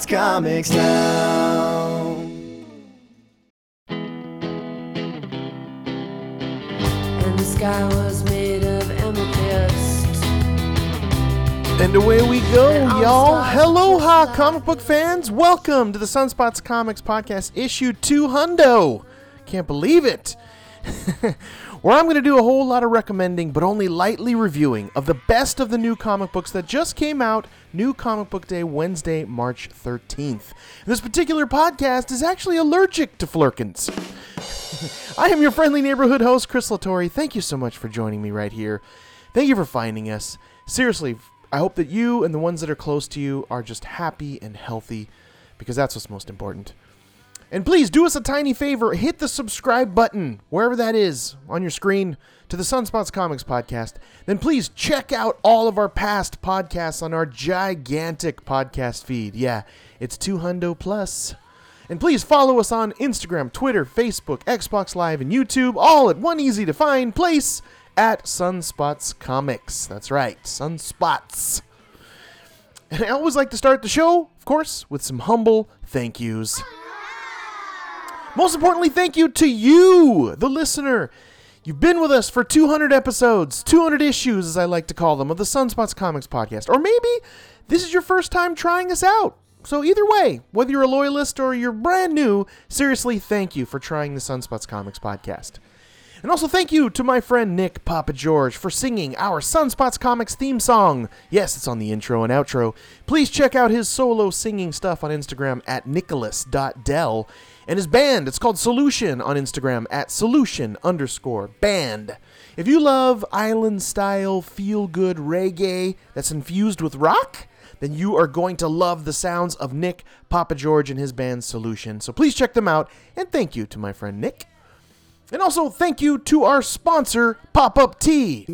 Sunspots Comics now. and the sky was made of amethyst. And away we go, y'all. Hello, ha, comic book fans. Welcome to the Sunspots Comics Podcast, issue 2 hundo. Can't believe it. Where I'm going to do a whole lot of recommending, but only lightly reviewing, of the best of the new comic books that just came out, New Comic Book Day, Wednesday, March 13th. This particular podcast is actually allergic to flurkins. I am your friendly neighborhood host, Chris Latore. Thank you so much for joining me right here. Thank you for finding us. Seriously, I hope that you and the ones that are close to you are just happy and healthy because that's what's most important. And please do us a tiny favor hit the subscribe button, wherever that is on your screen, to the Sunspots Comics podcast. Then please check out all of our past podcasts on our gigantic podcast feed. Yeah, it's 2 Hundo Plus. And please follow us on Instagram, Twitter, Facebook, Xbox Live, and YouTube, all at one easy to find place at Sunspots Comics. That's right, Sunspots. And I always like to start the show, of course, with some humble thank yous. Most importantly, thank you to you, the listener. You've been with us for 200 episodes, 200 issues, as I like to call them, of the Sunspots Comics podcast. Or maybe this is your first time trying us out. So, either way, whether you're a loyalist or you're brand new, seriously, thank you for trying the Sunspots Comics podcast. And also thank you to my friend Nick Papa George for singing our Sunspots Comics theme song. Yes, it's on the intro and outro. Please check out his solo singing stuff on Instagram at nicholas.dell. And his band, it's called Solution on Instagram at solution underscore band. If you love island style, feel good reggae that's infused with rock, then you are going to love the sounds of Nick Papa George and his band Solution. So please check them out. And thank you to my friend Nick. And also, thank you to our sponsor, Pop Up Tea.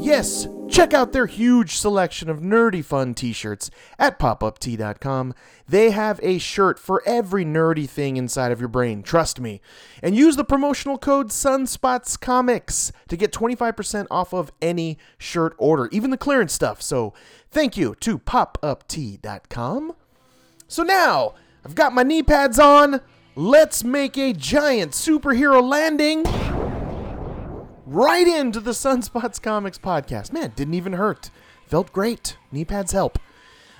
Yes, check out their huge selection of nerdy fun t shirts at popuptea.com. They have a shirt for every nerdy thing inside of your brain, trust me. And use the promotional code SUNSPOTSCOMICS to get 25% off of any shirt order, even the clearance stuff. So, thank you to popuptea.com. So now, I've got my knee pads on. Let's make a giant superhero landing right into the Sunspots Comics podcast. Man, didn't even hurt. Felt great. Knee pads help.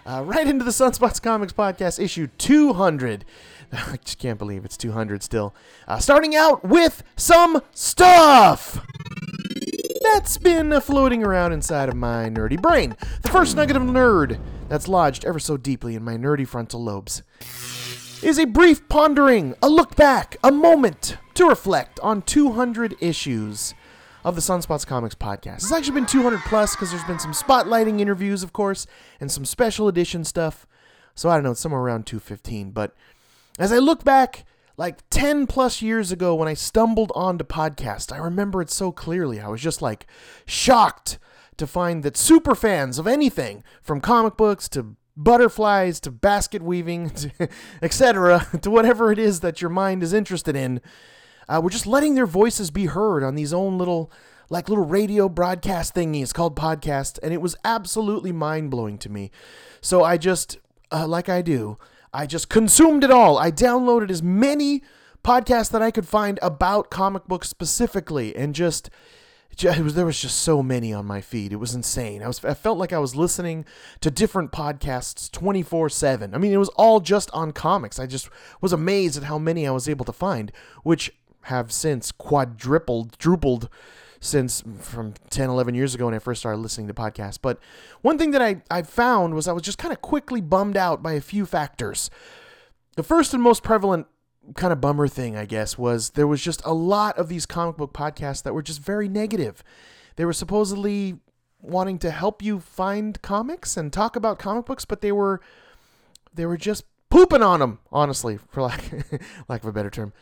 Uh, right into the Sunspots Comics podcast, issue 200. I just can't believe it's 200 still. Uh, starting out with some stuff that's been floating around inside of my nerdy brain. The first nugget of nerd that's lodged ever so deeply in my nerdy frontal lobes is a brief pondering, a look back, a moment to reflect on 200 issues of the Sunspots Comics podcast. It's actually been 200 plus because there's been some spotlighting interviews, of course, and some special edition stuff. So I don't know, it's somewhere around 215. But as I look back, like 10 plus years ago when I stumbled onto podcast, I remember it so clearly. I was just like shocked to find that super fans of anything, from comic books to butterflies to basket weaving, etc., to whatever it is that your mind is interested in, uh, we're just letting their voices be heard on these own little, like little radio broadcast thingies called podcast, and it was absolutely mind blowing to me. So I just, uh, like I do, I just consumed it all. I downloaded as many podcasts that I could find about comic books specifically, and just there was just so many on my feed. It was insane. I was I felt like I was listening to different podcasts 24/7. I mean, it was all just on comics. I just was amazed at how many I was able to find, which have since quadrupled, drupled since mm, from 10, 11 years ago when I first started listening to podcasts. But one thing that I, I found was I was just kind of quickly bummed out by a few factors. The first and most prevalent kind of bummer thing, I guess, was there was just a lot of these comic book podcasts that were just very negative. They were supposedly wanting to help you find comics and talk about comic books, but they were they were just pooping on them, honestly, for lack lack of a better term.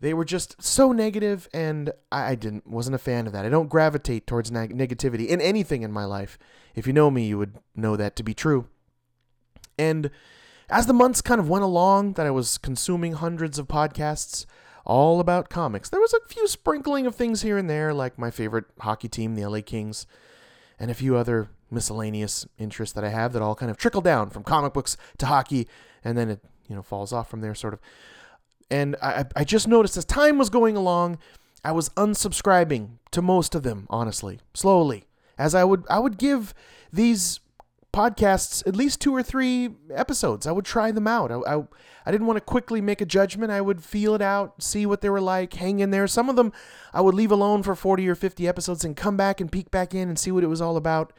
They were just so negative, and I I didn't wasn't a fan of that. I don't gravitate towards neg- negativity in anything in my life. If you know me, you would know that to be true. And as the months kind of went along, that I was consuming hundreds of podcasts all about comics, there was a few sprinkling of things here and there, like my favorite hockey team, the LA Kings, and a few other miscellaneous interests that I have that all kind of trickle down from comic books to hockey and then it you know falls off from there, sort of. And I I just noticed as time was going along, I was unsubscribing to most of them, honestly, slowly. As I would I would give these podcasts at least two or three episodes. I would try them out. I, I, I, didn't want to quickly make a judgment. I would feel it out, see what they were like, hang in there. Some of them I would leave alone for 40 or 50 episodes and come back and peek back in and see what it was all about.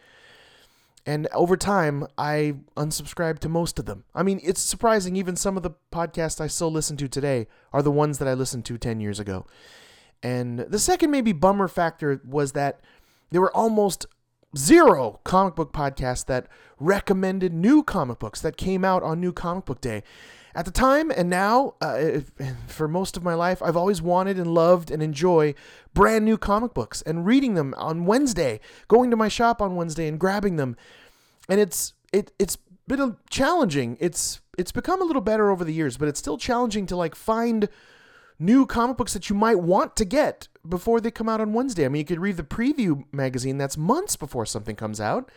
And over time, I unsubscribed to most of them. I mean, it's surprising, even some of the podcasts I still listen to today are the ones that I listened to 10 years ago. And the second, maybe, bummer factor was that there were almost zero comic book podcasts that recommended new comic books that came out on New Comic Book Day. At the time and now, uh, for most of my life, I've always wanted and loved and enjoy brand new comic books and reading them on Wednesday, going to my shop on Wednesday and grabbing them. And it's it it's been challenging. It's it's become a little better over the years, but it's still challenging to like find new comic books that you might want to get before they come out on Wednesday. I mean, you could read the preview magazine that's months before something comes out,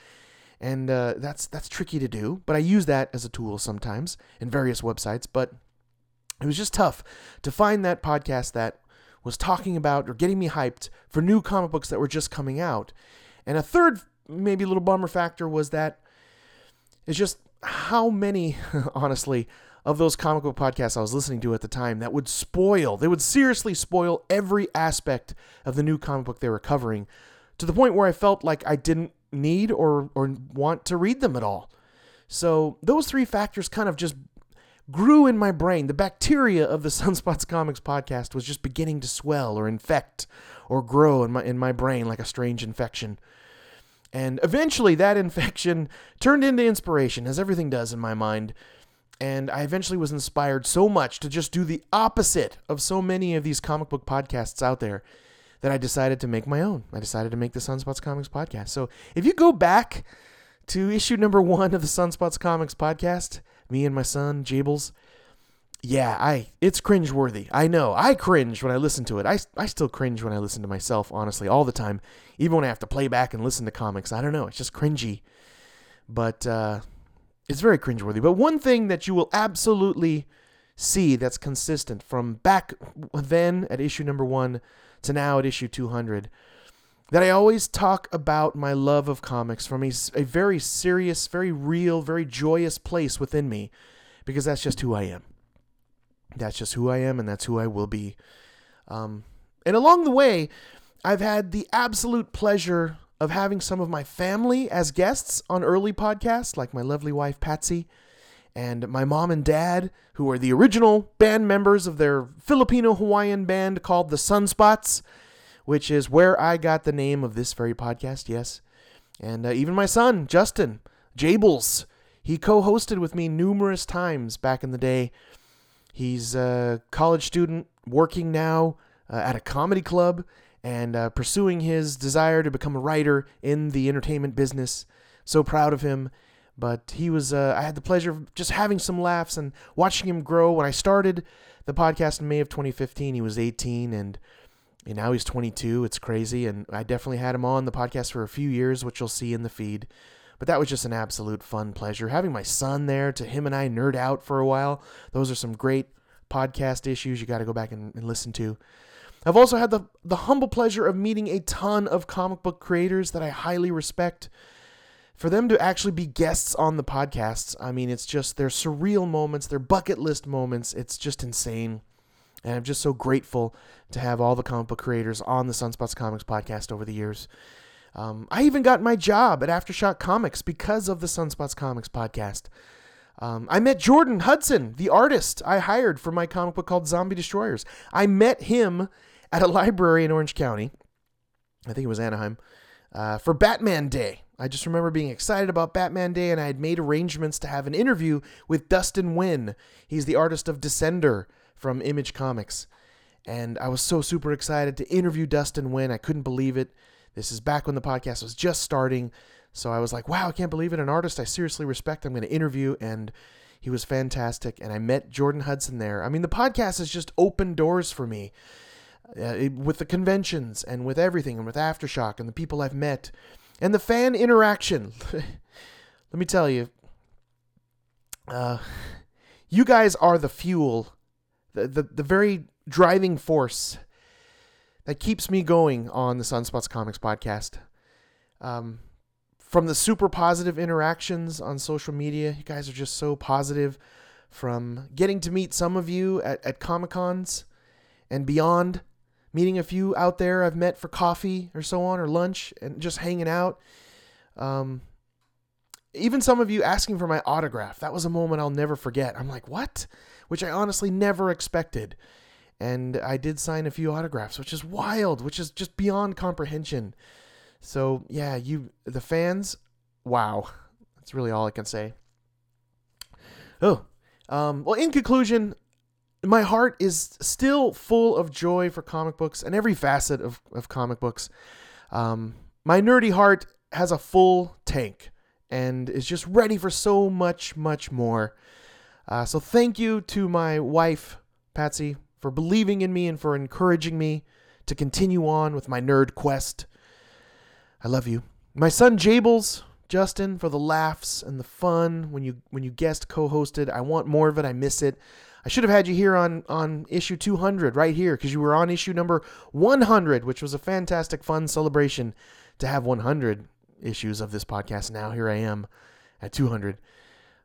and uh, that's that's tricky to do. But I use that as a tool sometimes in various websites. But it was just tough to find that podcast that was talking about or getting me hyped for new comic books that were just coming out. And a third, maybe a little bummer factor was that it's just how many, honestly, of those comic book podcasts I was listening to at the time that would spoil, they would seriously spoil every aspect of the new comic book they were covering to the point where I felt like I didn't need or, or want to read them at all. So those three factors kind of just grew in my brain. The bacteria of the Sunspots Comics podcast was just beginning to swell or infect or grow in my in my brain like a strange infection. And eventually that infection turned into inspiration, as everything does in my mind. And I eventually was inspired so much to just do the opposite of so many of these comic book podcasts out there that I decided to make my own. I decided to make the Sunspots Comics podcast. So if you go back to issue number one of the Sunspots Comics podcast, me and my son, Jables, yeah, I it's cringeworthy. I know. I cringe when I listen to it. I, I still cringe when I listen to myself, honestly, all the time. Even when I have to play back and listen to comics. I don't know. It's just cringy. But uh, it's very cringeworthy. But one thing that you will absolutely see that's consistent from back then at issue number one to now at issue 200 that I always talk about my love of comics from a, a very serious, very real, very joyous place within me because that's just who I am. That's just who I am and that's who I will be. Um, and along the way, I've had the absolute pleasure of having some of my family as guests on early podcasts, like my lovely wife Patsy and my mom and dad, who are the original band members of their Filipino Hawaiian band called the Sunspots, which is where I got the name of this very podcast, yes. And uh, even my son, Justin Jables, he co hosted with me numerous times back in the day. He's a college student working now uh, at a comedy club and uh, pursuing his desire to become a writer in the entertainment business. So proud of him. But he was, uh, I had the pleasure of just having some laughs and watching him grow. When I started the podcast in May of 2015, he was 18 and, and now he's 22. It's crazy. And I definitely had him on the podcast for a few years, which you'll see in the feed. But that was just an absolute fun pleasure. Having my son there to him and I nerd out for a while. Those are some great podcast issues you got to go back and, and listen to. I've also had the, the humble pleasure of meeting a ton of comic book creators that I highly respect. For them to actually be guests on the podcasts, I mean, it's just, they're surreal moments, they're bucket list moments. It's just insane. And I'm just so grateful to have all the comic book creators on the Sunspots Comics podcast over the years. Um, I even got my job at Aftershock Comics because of the Sunspots Comics podcast. Um, I met Jordan Hudson, the artist I hired for my comic book called Zombie Destroyers. I met him at a library in Orange County. I think it was Anaheim uh, for Batman Day. I just remember being excited about Batman Day, and I had made arrangements to have an interview with Dustin Nguyen. He's the artist of Descender from Image Comics. And I was so super excited to interview Dustin Nguyen. I couldn't believe it. This is back when the podcast was just starting. So I was like, wow, I can't believe it. An artist I seriously respect, I'm going to interview. And he was fantastic. And I met Jordan Hudson there. I mean, the podcast has just opened doors for me uh, with the conventions and with everything and with Aftershock and the people I've met and the fan interaction. Let me tell you, uh, you guys are the fuel, the, the, the very driving force that keeps me going on the Sunspots Comics podcast. Um, from the super positive interactions on social media, you guys are just so positive. From getting to meet some of you at, at Comic Cons and beyond, meeting a few out there I've met for coffee or so on, or lunch, and just hanging out. Um, even some of you asking for my autograph. That was a moment I'll never forget. I'm like, what? Which I honestly never expected. And I did sign a few autographs, which is wild, which is just beyond comprehension. So, yeah, you, the fans, wow. That's really all I can say. Oh, um, well, in conclusion, my heart is still full of joy for comic books and every facet of, of comic books. Um, my nerdy heart has a full tank and is just ready for so much, much more. Uh, so thank you to my wife, Patsy, for believing in me and for encouraging me to continue on with my nerd quest. I love you. My son Jables, Justin, for the laughs and the fun when you when you guest co-hosted. I want more of it. I miss it. I should have had you here on on issue 200 right here because you were on issue number 100, which was a fantastic, fun celebration to have 100 issues of this podcast. Now here I am at 200.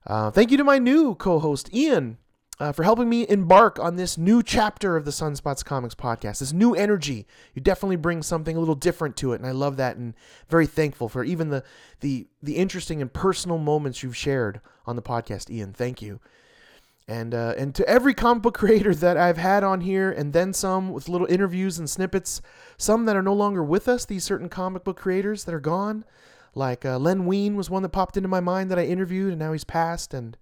Uh, thank you to my new co-host Ian uh, for helping me embark on this new chapter of the Sunspots Comics podcast. This new energy. You definitely bring something a little different to it, and I love that. And very thankful for even the the the interesting and personal moments you've shared on the podcast, Ian. Thank you. And uh, and to every comic book creator that I've had on here, and then some with little interviews and snippets, some that are no longer with us. These certain comic book creators that are gone, like uh, Len Wein was one that popped into my mind that I interviewed, and now he's passed. And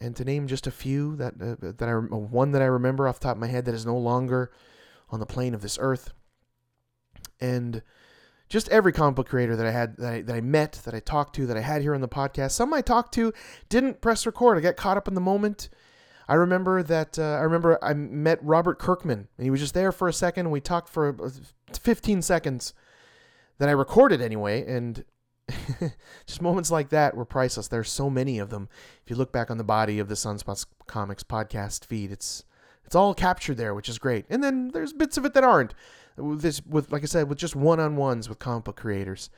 and to name just a few that uh, that I one that I remember off the top of my head that is no longer on the plane of this earth. And just every comic book creator that I had that I, that I met, that I talked to, that I had here on the podcast. Some I talked to didn't press record. I got caught up in the moment. I remember that uh, I remember I met Robert Kirkman and he was just there for a second. And we talked for uh, 15 seconds that I recorded anyway, and just moments like that were priceless. There's so many of them. If you look back on the body of the Sunspots Comics podcast feed, it's it's all captured there, which is great. And then there's bits of it that aren't this with like I said with just one-on-ones with comic book creators.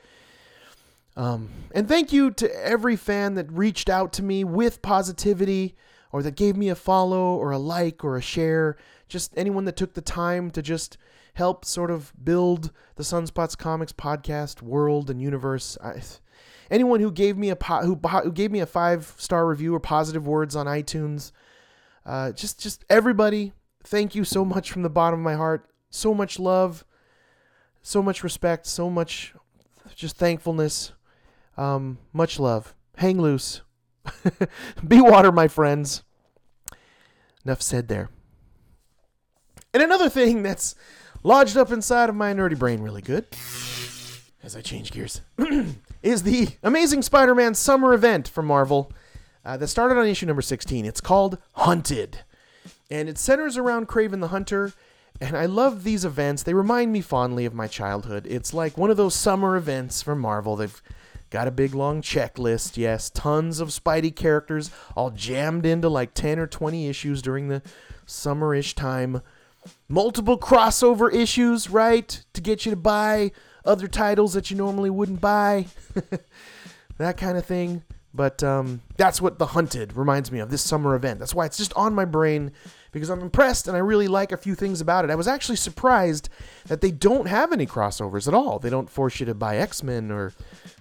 Um, and thank you to every fan that reached out to me with positivity or that gave me a follow or a like or a share. Just anyone that took the time to just help sort of build the Sunspots Comics podcast world and universe. I, anyone who gave me a po- who, who gave me a five star review or positive words on iTunes, uh, just just everybody. Thank you so much from the bottom of my heart so much love, so much respect, so much just thankfulness. Um, much love. Hang loose. Be water, my friends. Enough said there. And another thing that's lodged up inside of my nerdy brain really good, as I change gears, is the Amazing Spider Man Summer Event from Marvel uh, that started on issue number 16. It's called Hunted. And it centers around Kraven the Hunter and I love these events. They remind me fondly of my childhood. It's like one of those summer events from Marvel. They've got a big long checklist, yes, tons of Spidey characters all jammed into like 10 or 20 issues during the summerish time. Multiple crossover issues, right? To get you to buy other titles that you normally wouldn't buy. that kind of thing. But um, that's what The Hunted reminds me of, this summer event. That's why it's just on my brain because I'm impressed and I really like a few things about it. I was actually surprised that they don't have any crossovers at all. They don't force you to buy X Men or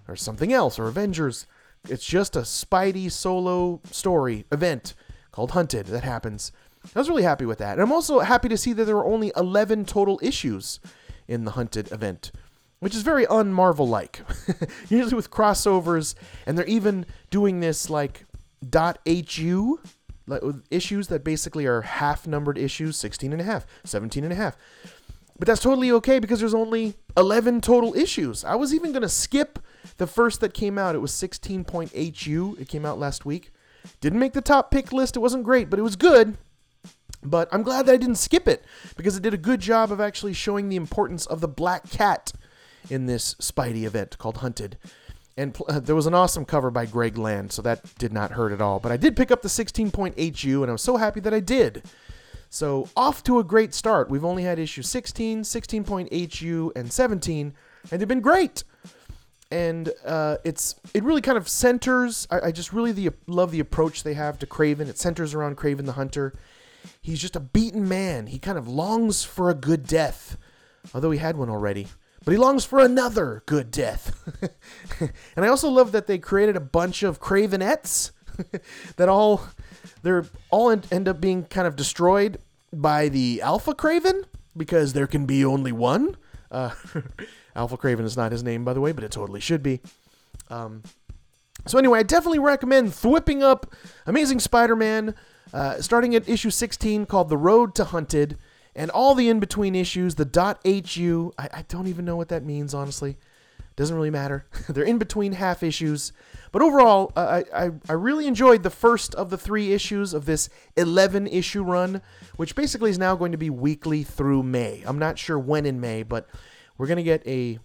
or something else or Avengers. It's just a Spidey solo story event called Hunted that happens. I was really happy with that. And I'm also happy to see that there were only 11 total issues in the Hunted event, which is very un-Marvel like. Usually with crossovers, and they're even doing this like .hu issues that basically are half numbered issues 16 and a half 17 and a half. But that's totally okay because there's only 11 total issues. I was even going to skip the first that came out. It was 16.hu it came out last week. Didn't make the top pick list. It wasn't great but it was good. But i'm glad that i didn't skip it because it did a good job of actually showing the importance of the black cat in this spidey event called hunted And pl- uh, there was an awesome cover by Greg Land, so that did not hurt at all. But I did pick up the 16.HU, and I was so happy that I did. So off to a great start. We've only had issue 16, 16.HU, and 17, and they've been great. And uh, it's it really kind of centers. I, I just really the, love the approach they have to Kraven. It centers around Kraven the Hunter. He's just a beaten man. He kind of longs for a good death, although he had one already. But he longs for another good death. and I also love that they created a bunch of Kravenettes that all they're all end up being kind of destroyed by the Alpha Kraven because there can be only one. Uh, Alpha Kraven is not his name, by the way, but it totally should be. Um, so anyway, I definitely recommend thwipping up Amazing Spider-Man, uh, starting at issue 16 called The Road to Hunted, and all the in-between issues, the .hu. I, I don't even know what that means, honestly. Doesn't really matter. They're in between half issues. But overall, I, I, I really enjoyed the first of the three issues of this 11 issue run, which basically is now going to be weekly through May. I'm not sure when in May, but we're going to get a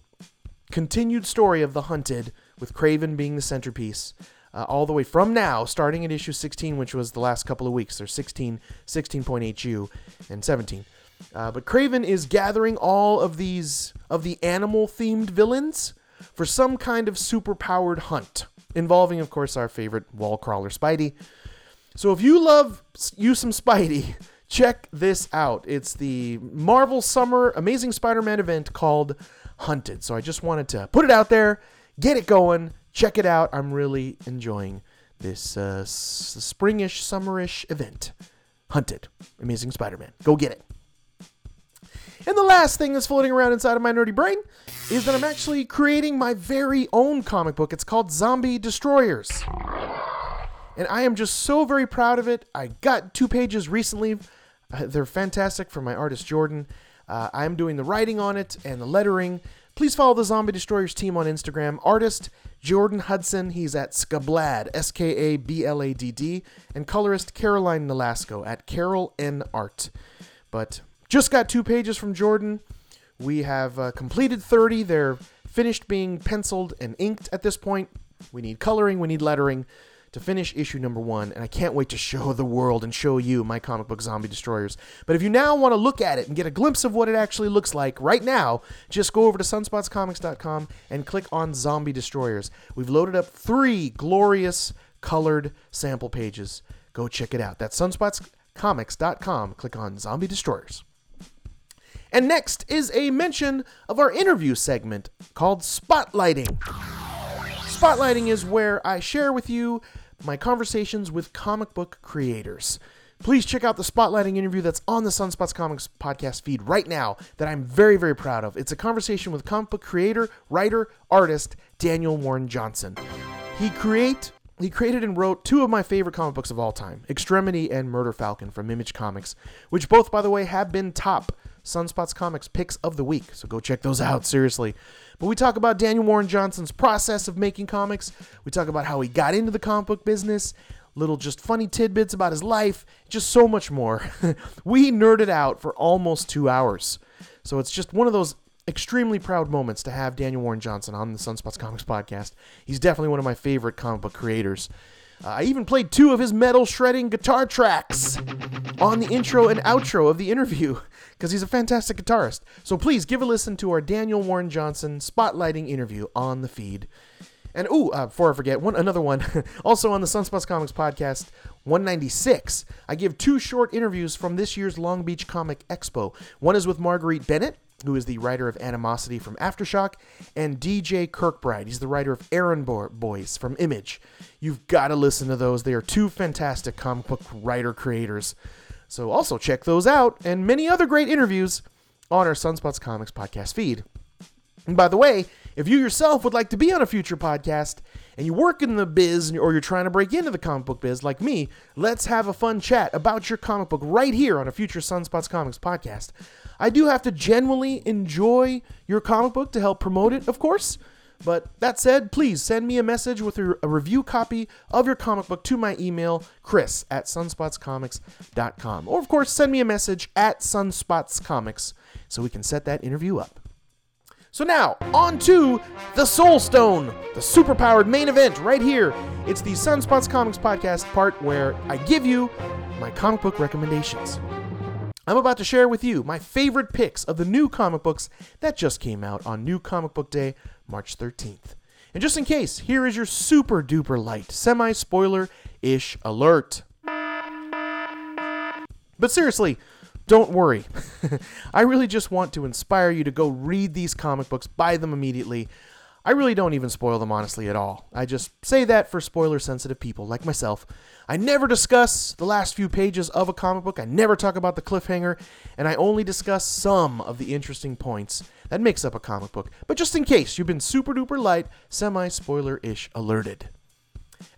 continued story of the hunted with Kraven being the centerpiece. Uh, all the way from now, starting at issue 16, which was the last couple of weeks. There's 16, 16.HU, and 17. Uh, but Kraven is gathering all of these of the animal themed villains for some kind of super powered hunt, involving, of course, our favorite wall crawler Spidey. So if you love you some Spidey, check this out. It's the Marvel Summer Amazing Spider-Man event called Hunted. So I just wanted to put it out there, get it going, check it out. I'm really enjoying this uh, springish, summerish event. Hunted, Amazing Spider-Man. Go get it. And the last thing that's floating around inside of my nerdy brain is that I'm actually creating my very own comic book. It's called Zombie Destroyers. And I am just so very proud of it. I got two pages recently. Uh, they're fantastic from my artist Jordan. Uh, I'm doing the writing on it and the lettering. Please follow the Zombie Destroyers team on Instagram. Artist Jordan Hudson. He's at Skablad, S K A B L A D D. And colorist Caroline Nolasco at Carol N Art. But just got two pages from Jordan. We have uh, completed 30. They're finished being penciled and inked at this point. We need coloring, we need lettering to finish issue number one, and I can't wait to show the world and show you my comic book Zombie Destroyers. But if you now want to look at it and get a glimpse of what it actually looks like right now, just go over to sunspotscomics.com and click on Zombie Destroyers. We've loaded up three glorious colored sample pages. Go check it out. That's sunspotscomics.com. Click on Zombie Destroyers. And next is a mention of our interview segment called Spotlighting. Spotlighting is where I share with you my conversations with comic book creators. Please check out the spotlighting interview that's on the Sunspots Comics podcast feed right now that I'm very, very proud of. It's a conversation with comic book creator, writer, artist Daniel Warren Johnson. He create he created and wrote two of my favorite comic books of all time, Extremity and Murder Falcon from Image Comics, which both, by the way, have been top Sunspots Comics picks of the week. So go check those out, seriously. But we talk about Daniel Warren Johnson's process of making comics. We talk about how he got into the comic book business, little just funny tidbits about his life, just so much more. we nerded out for almost two hours. So it's just one of those extremely proud moments to have Daniel Warren Johnson on the Sunspots Comics podcast. He's definitely one of my favorite comic book creators. Uh, I even played two of his metal shredding guitar tracks on the intro and outro of the interview because he's a fantastic guitarist. So please give a listen to our Daniel Warren Johnson spotlighting interview on the feed. And ooh, uh, before I forget, one another one, also on the Sunspots Comics podcast 196, I give two short interviews from this year's Long Beach Comic Expo. One is with Marguerite Bennett, who is the writer of Animosity from Aftershock, and DJ Kirkbride. He's the writer of Errand Bo- Boys from Image. You've got to listen to those. They are two fantastic comic book writer creators. So also check those out and many other great interviews on our Sunspots Comics podcast feed. And by the way, if you yourself would like to be on a future podcast and you work in the biz or you're trying to break into the comic book biz like me, let's have a fun chat about your comic book right here on a future Sunspots Comics podcast. I do have to genuinely enjoy your comic book to help promote it, of course. But that said, please send me a message with a, review copy of your comic book to my email, chris at sunspotscomics.com. Or, of course, send me a message at sunspotscomics so we can set that interview up. So now, on to the Soul Stone, the superpowered main event right here. It's the Sunspots Comics Podcast part where I give you my comic book recommendations. I'm about to share with you my favorite picks of the new comic books that just came out on New Comic Book Day, March 13th. And just in case, here is your super duper light, semi spoiler ish alert. But seriously, don't worry. I really just want to inspire you to go read these comic books, buy them immediately. I really don't even spoil them honestly at all. I just say that for spoiler sensitive people like myself. I never discuss the last few pages of a comic book. I never talk about the cliffhanger, and I only discuss some of the interesting points that makes up a comic book. But just in case you've been super duper light, semi spoiler ish alerted.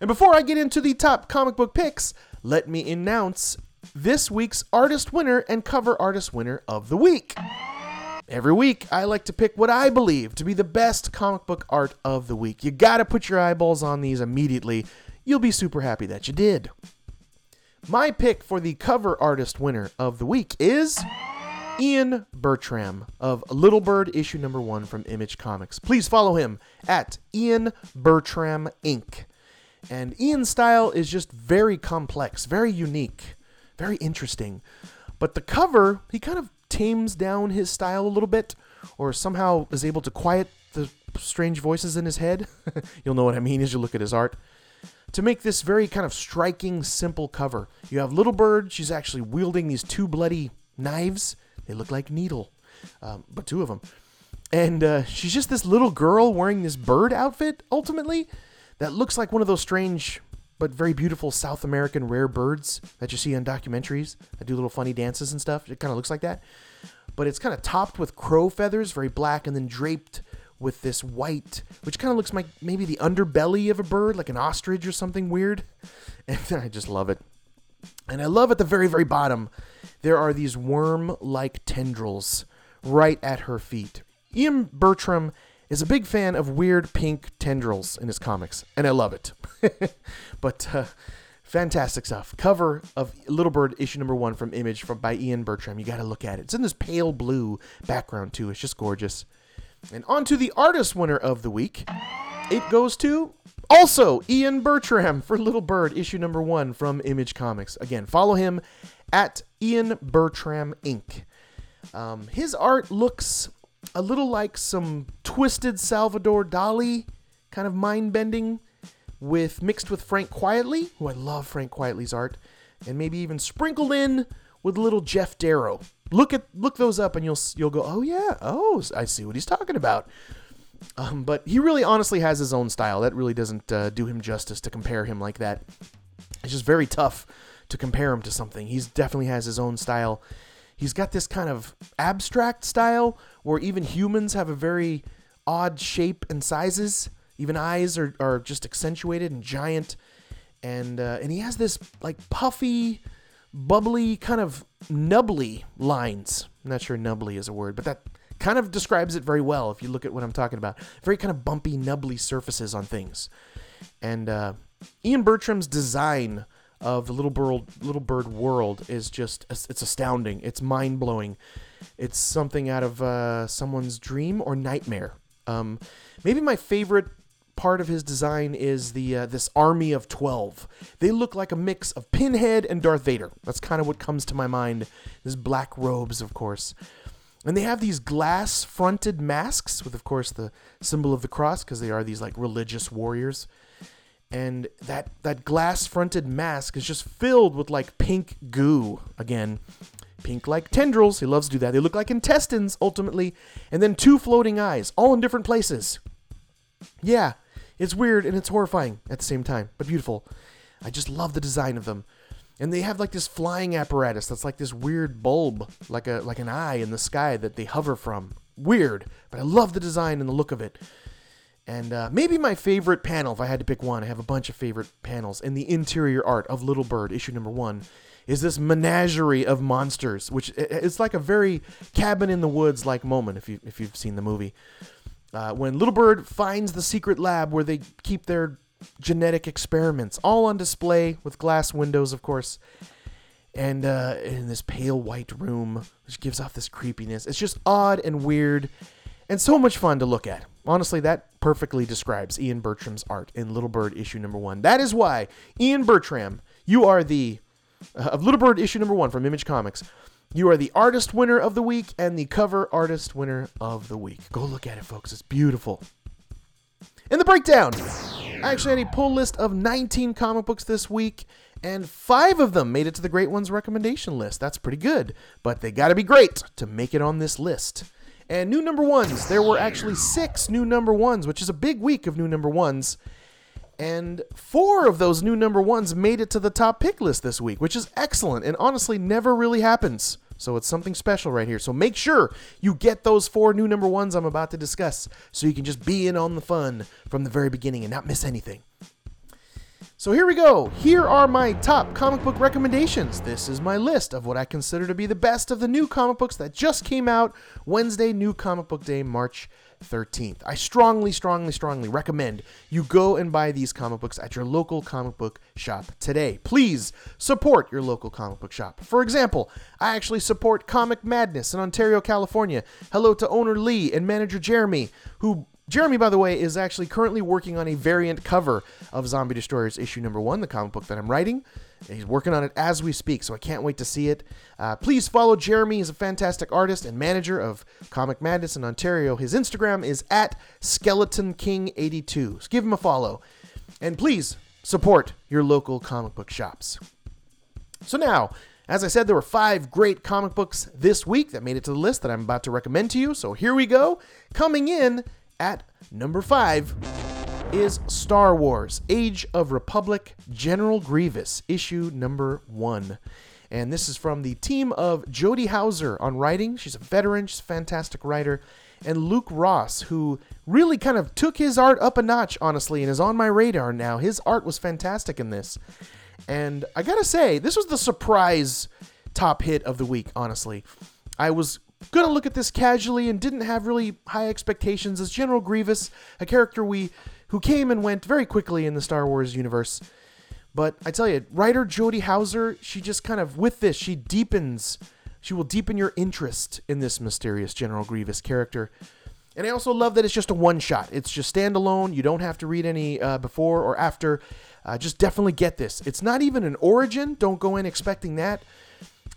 And before I get into the top comic book picks, let me announce this week's artist winner and cover artist winner of the week. Every week, I like to pick what I believe to be the best comic book art of the week. You gotta put your eyeballs on these immediately. You'll be super happy that you did. My pick for the cover artist winner of the week is Ian Bertram of Little Bird issue number one from Image Comics. Please follow him at Ian Bertram Inc. And Ian's style is just very complex, very unique, very interesting. But the cover, he kind of tames down his style a little bit, or somehow is able to quiet the strange voices in his head. You'll know what I mean as you look at his art. To make this very kind of striking, simple cover, you have Little Bird. She's actually wielding these two bloody knives. They look like needle, um, but two of them. And uh, she's just this little girl wearing this bird outfit, ultimately, that looks like one of those strange but very beautiful South American rare birds that you see on documentaries that do little funny dances and stuff. It kind of looks like that. But it's kind of topped with crow feathers, very black, and then draped with this white, which kind of looks like maybe the underbelly of a bird, like an ostrich or something weird. And I just love it. And I love at the very, very bottom, there are these worm like tendrils right at her feet. Ian Bertram is a big fan of weird pink tendrils in his comics, and I love it. but uh, fantastic stuff. Cover of Little Bird issue number one from Image from by Ian Bertram. You got to look at it. It's in this pale blue background too. It's just gorgeous. And on to the artist winner of the week. It goes to also Ian Bertram for Little Bird issue number one from Image Comics. Again, follow him at Ian Bertram Inc. Um, his art looks a little like some twisted Salvador Dali kind of mind bending with mixed with Frank Quitely, who I love Frank Quitely's art, and maybe even sprinkled in with a little Geof Darrow. Look at look those up and you'll you'll go, "Oh yeah. Oh, I see what he's talking about." Um, but he really honestly has his own style. That really doesn't uh, do him justice to compare him like that. It's just very tough to compare him to something. He's definitely has his own style. He's got this kind of abstract style where even humans have a very odd shape and sizes. Even eyes are, are just accentuated and giant. And uh, and he has this like puffy, bubbly kind of nubbly lines. I'm not sure nubbly is a word, but that kind of describes it very well if you look at what I'm talking about. Very kind of bumpy, nubbly surfaces on things. And uh, Ian Bertram's design of the little bird little bird world is just it's astounding. It's mind blowing. It's something out of uh, someone's dream or nightmare. Um, maybe my favorite part of his design is the uh, this army of 12 they look like a mix of pinhead and darth vader that's kind of what comes to my mind his black robes of course and they have these glass fronted masks with of course the symbol of the cross because they are these like religious warriors and that that glass fronted mask is just filled with like pink goo again pink like tendrils he loves to do that they look like intestines ultimately and then two floating eyes all in different places yeah it's weird and it's horrifying at the same time, but beautiful. I just love the design of them. And they have like this flying apparatus that's like this weird bulb, like a like an eye in the sky that they hover from. Weird, but I love the design and the look of it. And uh, maybe my favorite panel, if I had to pick one, I have a bunch of favorite panels in the interior art of Little Bird, issue number one, is this menagerie of monsters, which it's like a very cabin in the woods like moment if you if you've seen the movie. Uh, when Little Bird finds the secret lab where they keep their genetic experiments, all on display with glass windows, of course, and uh, in this pale white room, which gives off this creepiness. It's just odd and weird, and so much fun to look at. Honestly, that perfectly describes Ian Bertram's art in Little Bird issue number one. That is why, Ian Bertram, you are the, uh, of Little Bird issue number one from Image Comics, you are the artist winner of the week and the cover artist winner of the week. Go look at it, folks. It's beautiful. In the breakdown, I actually had a pull list of 19 comic books this week, and five of them made it to the Great Ones recommendation list. That's pretty good, but they gotta be great to make it on this list. And new number ones, there were actually six new number ones, which is a big week of new number ones. And four of those new number ones made it to the top pick list this week, which is excellent and honestly never really happens. So it's something special right here. So make sure you get those four new number ones I'm about to discuss so you can just be in on the fun from the very beginning and not miss anything. So here we go. Here are my top comic book recommendations. This is my list of what I consider to be the best of the new comic books that just came out Wednesday, New Comic Book Day, March 13th. I strongly, strongly, strongly recommend you go and buy these comic books at your local comic book shop today. Please support your local comic book shop. For example, I actually support Comic Madness in Ontario, California. Hello to owner Lee and manager Jeremy, who Jeremy, by the way, is actually currently working on a variant cover of Zombie Destroyers issue number one, the comic book that I'm writing. He's working on it as we speak, so I can't wait to see it. Uh, please follow Jeremy. He's a fantastic artist and manager of Comic Madness in Ontario. His Instagram is at Skeleton King 82 So give him a follow. And please support your local comic book shops. So now, as I said, there were five great comic books this week that made it to the list that I'm about to recommend to you. So here we go. Coming in at number five is Star Wars Age of Republic General Grievous, issue number one. And this is from the team of Jody Houser on writing. She's a veteran, she's a fantastic writer. And Luke Ross, who really kind of took his art up a notch, honestly, and is on my radar now. His art was fantastic in this. And I gotta say, this was the surprise top hit of the week, honestly. I was gonna look at this casually and didn't have really high expectations as General Grievous, a character we who came and went very quickly in the Star Wars universe. But I tell you, writer Jody Houser, she just kind of with this, she deepens, she will deepen your interest in this mysterious General Grievous character. And I also love that it's just a one shot. It's just standalone. You don't have to read any uh, before or after. Uh, just definitely get this. It's not even an origin. Don't go in expecting that.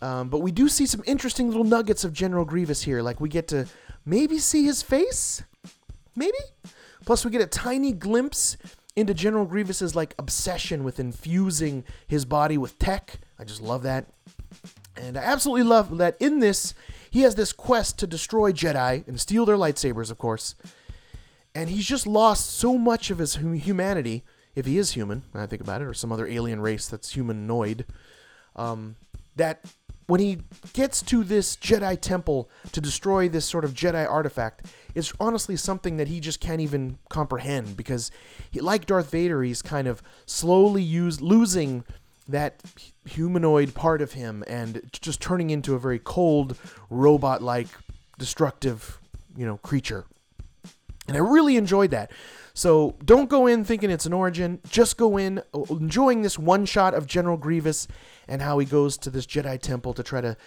Um, but we do see some interesting little nuggets of General Grievous here. Like we get to maybe see his face, maybe. Plus, we get a tiny glimpse into General Grievous's like obsession with infusing his body with tech. I just love that, and I absolutely love that in this he has this quest to destroy Jedi and steal their lightsabers, of course. And he's just lost so much of his humanity, if he is human, I think about it, or some other alien race that's humanoid, um, that when he gets to this Jedi temple to destroy this sort of Jedi artifact, it's honestly something that he just can't even comprehend because, he, like Darth Vader, he's kind of slowly use, losing that humanoid part of him and just turning into a very cold, robot like, destructive, you know, creature. And I really enjoyed that. So don't go in thinking it's an origin. Just go in uh, enjoying this one shot of General Grievous and how he goes to this Jedi temple to try to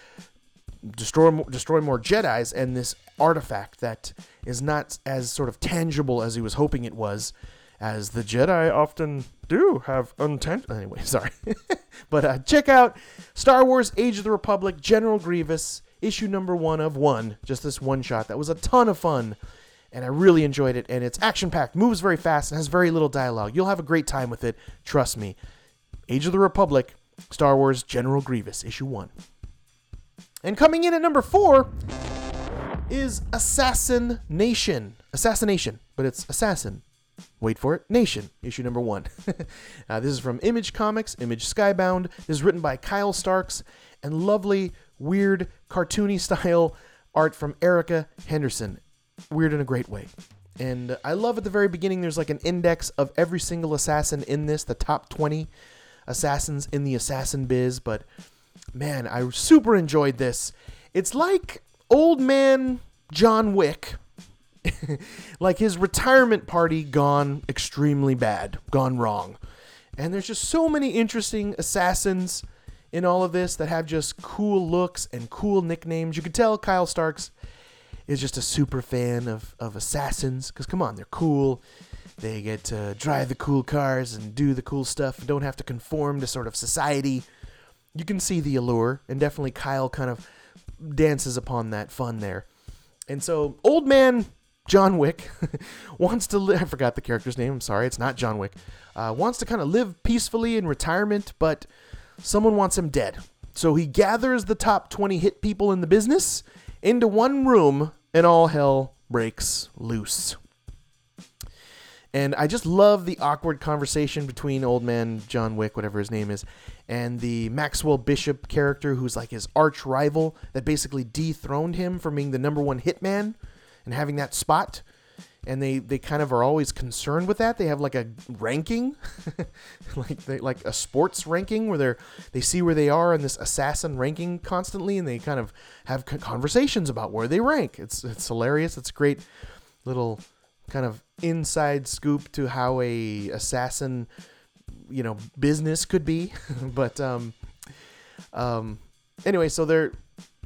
destroy destroy more Jedi's and this artifact that is not as sort of tangible as he was hoping it was, as the Jedi often do have untangible. Anyway, sorry, but uh, check out Star Wars: Age of the Republic, General Grievous, issue number one of one. Just this one shot that was a ton of fun. And I really enjoyed it, and it's action packed, moves very fast, and has very little dialogue. You'll have a great time with it, trust me. Age of the Republic, Star Wars General Grievous, issue one. And coming in at number four is Assassin Nation. Assassination, but it's Assassin. Wait for it, Nation, issue number one. uh, this is from Image Comics, Image Skybound. This is written by Kyle Starks and lovely, weird, cartoony style art from Erica Henderson. Weird in a great way. And I love at the very beginning, there's like an index of every single assassin in this, the top 20 assassins in the assassin biz, but man, I super enjoyed this. It's like old man John Wick. like his retirement party gone extremely bad, gone wrong. And there's just so many interesting assassins in all of this that have just cool looks and cool nicknames. You could tell Kyle Starks is just a super fan of, of assassins because come on, they're cool. They get to drive the cool cars and do the cool stuff and don't have to conform to sort of society. You can see the allure, and definitely Kyle kind of dances upon that fun there. And so, old man John Wick wants to live. I forgot the character's name. I'm sorry. It's not John Wick. Uh, wants to kind of live peacefully in retirement, but someone wants him dead. So he gathers the top 20 hit people in the business into one room, and all hell breaks loose. And I just love the awkward conversation between old man John Wick, whatever his name is, and the Maxwell Bishop character, who's like his arch rival that basically dethroned him from being the number one hitman and having that spot. And they, they kind of are always concerned with that. They have like a ranking, like they, like a sports ranking where they're they see where they are in this assassin ranking constantly, and they kind of have conversations about where they rank. It's it's hilarious. It's a great little kind of inside scoop to how a assassin you know business could be but um um anyway so they're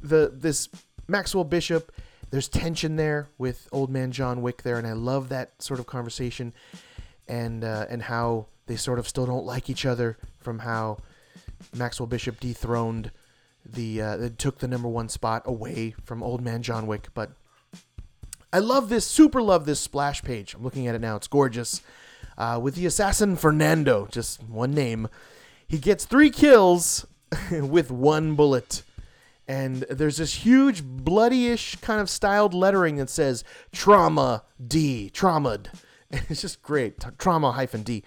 the this maxwell bishop there's tension there with old man john wick there and i love that sort of conversation and uh, and how they sort of still don't like each other from how maxwell bishop dethroned the uh, took the number one spot away from old man john wick but I love this, super love this splash page. I'm looking at it now. It's gorgeous. Uh, with the assassin Fernando, just one name. He gets three kills with one bullet. And there's this huge, bloody-ish kind of styled lettering that says Trauma D, Traumad. And it's just great. Trauma hyphen D.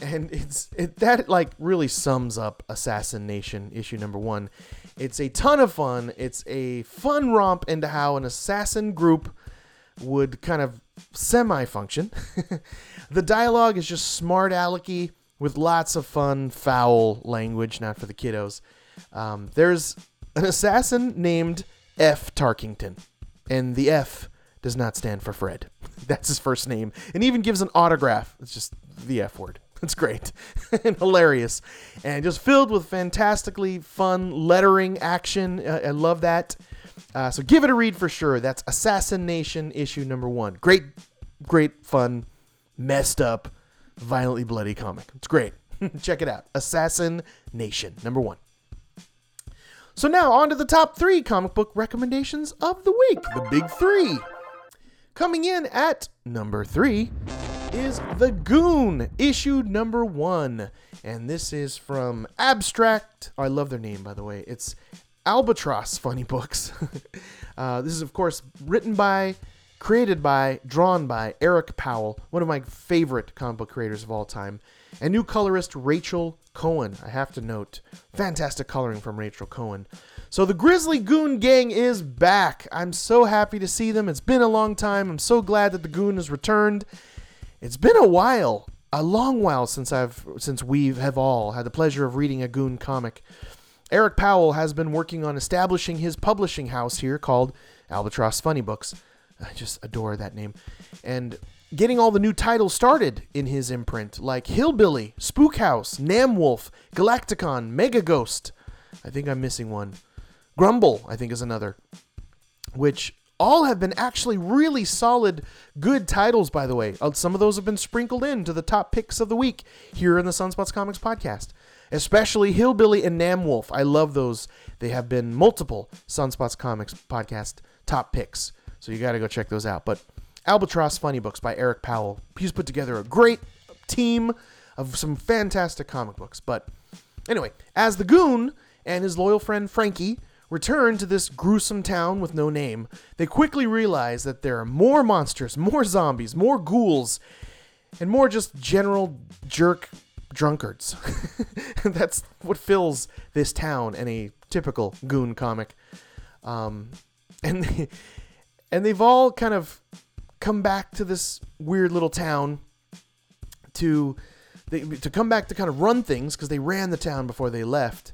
And it's it, that like really sums up assassination issue number one. It's a ton of fun. It's a fun romp into how an assassin group would kind of semi function. the dialogue is just smart alecky with lots of fun, foul language, not for the kiddos. Um, there's an assassin named F. Tarkington, and the F does not stand for Fred. That's his first name, and even gives an autograph. It's just the F word. It's great and hilarious, and just filled with fantastically fun lettering action. Uh, I love that. Uh, so give it a read for sure. That's Assassin Nation issue number one. Great, great, fun, messed up, violently bloody comic. It's great. Check it out. Assassin Nation number one. So now on to the top three comic book recommendations of the week. The big three. Coming in at number three is The Goon, issue number one. And this is from Abstract. Oh, I love their name, by the way. It's Albatross Funny Books. uh, this is, of course, written by, created by, drawn by Eric Powell, one of my favorite comic book creators of all time, and new colorist Rachel Cohen. I have to note, fantastic coloring from Rachel Cohen. So the Grizzly Goon Gang is back. I'm so happy to see them. It's been a long time. I'm so glad that the Goon has returned. It's been a while, a long while since I've since we have have all had the pleasure of reading a Goon comic. Eric Powell has been working on establishing his publishing house here called Albatross Funny Books. I just adore that name. And getting all the new titles started in his imprint, like Hillbilly, Spook House, Namwolf, Galaktikon, Mega Ghost. I think I'm missing one. Grumble, I think, is another. Which all have been actually really solid, good titles, by the way. Uh, some of those have been sprinkled into the top picks of the week here in the Sunspots Comics podcast especially Hillbilly and Namwolf. I love those. They have been multiple Sunspots Comics podcast top picks. So you got to go check those out. But Albatross Funny Books by Eric Powell. He's put together a great team of some fantastic comic books. But anyway, as the goon and his loyal friend Frankie return to this gruesome town with no name, they quickly realize that there are more monsters, more zombies, more ghouls, and more just general jerk drunkards. That's what fills this town in a typical goon comic. Um, and they, and they've all kind of come back to this weird little town to they, to come back to kind of run things because they ran the town before they left.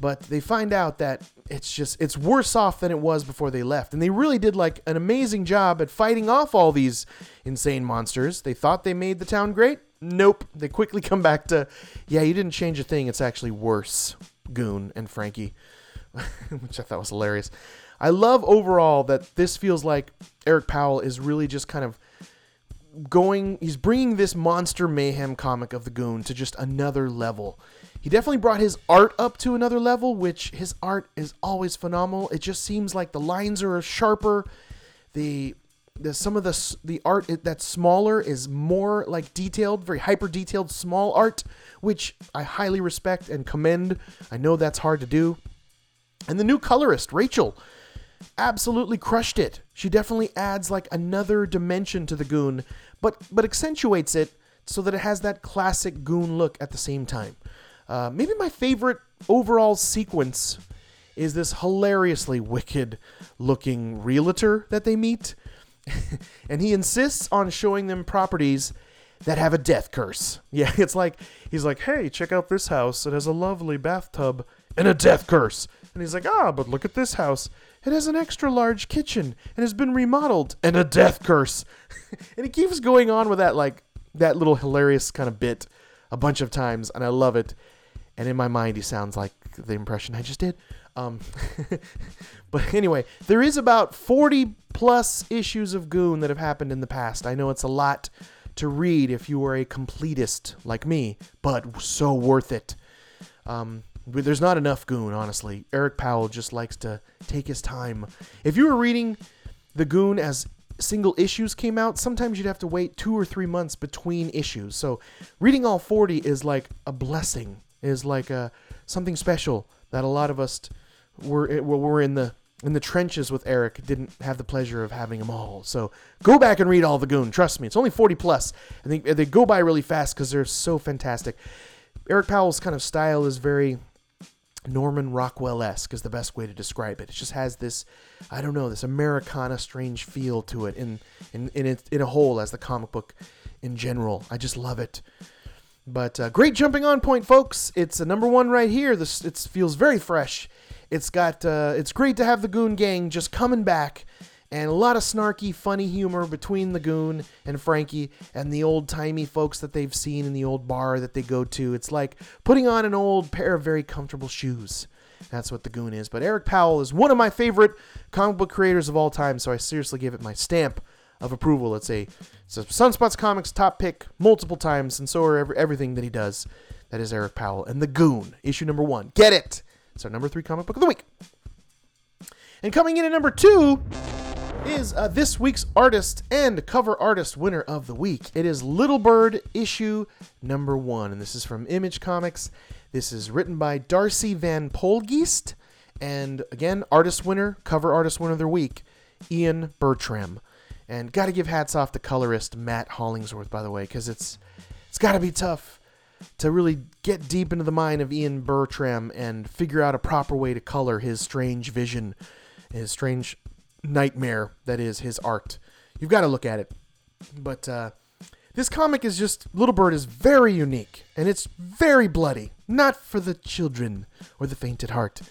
But they find out that it's just it's worse off than it was before they left. And they really did like an amazing job at fighting off all these insane monsters. They thought they made the town great. Nope. They quickly come back to, yeah, you didn't change a thing. It's actually worse, Goon and Frankie, which I thought was hilarious. I love overall that this feels like Eric Powell is really just kind of going he's bringing this monster mayhem comic of the goon to just another level. He definitely brought his art up to another level which his art is always phenomenal. It just seems like the lines are sharper. The the some of the the art that's smaller is more like detailed very hyper detailed small art which i highly respect and commend. I know that's hard to do. And the new colorist rachel absolutely crushed it. She definitely adds like another dimension to the goon, but but accentuates it so that it has that classic goon look at the same time. Uh, maybe my favorite overall sequence is this hilariously wicked looking realtor that they meet. and he insists on showing them properties that have a death curse. Yeah, it's like he's like, "Hey, check out this house. It has a lovely bathtub and a death curse." And he's like, "Ah, but look at this house. It has an extra large kitchen and has been remodeled and a death curse." and he keeps going on with that like that little hilarious kind of bit a bunch of times, and I love it. And in my mind, he sounds like the impression I just did. Um, but anyway, there is about 40 plus issues of Goon that have happened in the past. I know it's a lot to read if you are a completist like me, but so worth it. Um, there's not enough Goon, honestly. Eric Powell just likes to take his time. If you were reading the Goon as single issues came out, sometimes you'd have to wait two or three months between issues. So reading all 40 is like a blessing, is like a, something special that a lot of us eh, were, were in the in the trenches with Eric didn't have the pleasure of having them all. So go back and read all the Goon. Trust me, it's only 40 plus. I think they go by really fast because they're so fantastic. Eric Powell's kind of style is very Norman Rockwell esque, is the best way to describe it. It just has this, I don't know, this Americana strange feel to it in in in, it, in a whole as the comic book in general. I just love it. But uh, great jumping on point, folks. It's a number one right here. This it feels very fresh. It's got uh, it's great to have the Goon Gang just coming back, and a lot of snarky, funny humor between the Goon and Frankie and the old timey folks that they've seen in the old bar that they go to. It's like putting on an old pair of very comfortable shoes. That's what the Goon is. But Eric Powell is one of my favorite comic book creators of all time, so I seriously give it my stamp of approval. It's a it's a Sunspots Comics top pick multiple times, and so are every, everything that he does. That is Eric Powell and the Goon, issue number one. Get it? It's our number three comic book of the week. And coming in at number two is uh, this week's artist and cover artist winner of the week. It is Little Bird issue number one, and this is from Image Comics. This is written by Darcy Van Poelgeest, and again, artist winner, cover artist winner of the week, Ian Bertram. And got to give hats off to colorist Matt Hollingsworth, by the way, because it's it's got to be tough to really get deep into the mind of Ian Bertram and figure out a proper way to color his strange vision, his strange nightmare that is his art. You've got to look at it. But uh, this comic is just Little Bird is very unique and it's very bloody, not for the children or the faint at heart.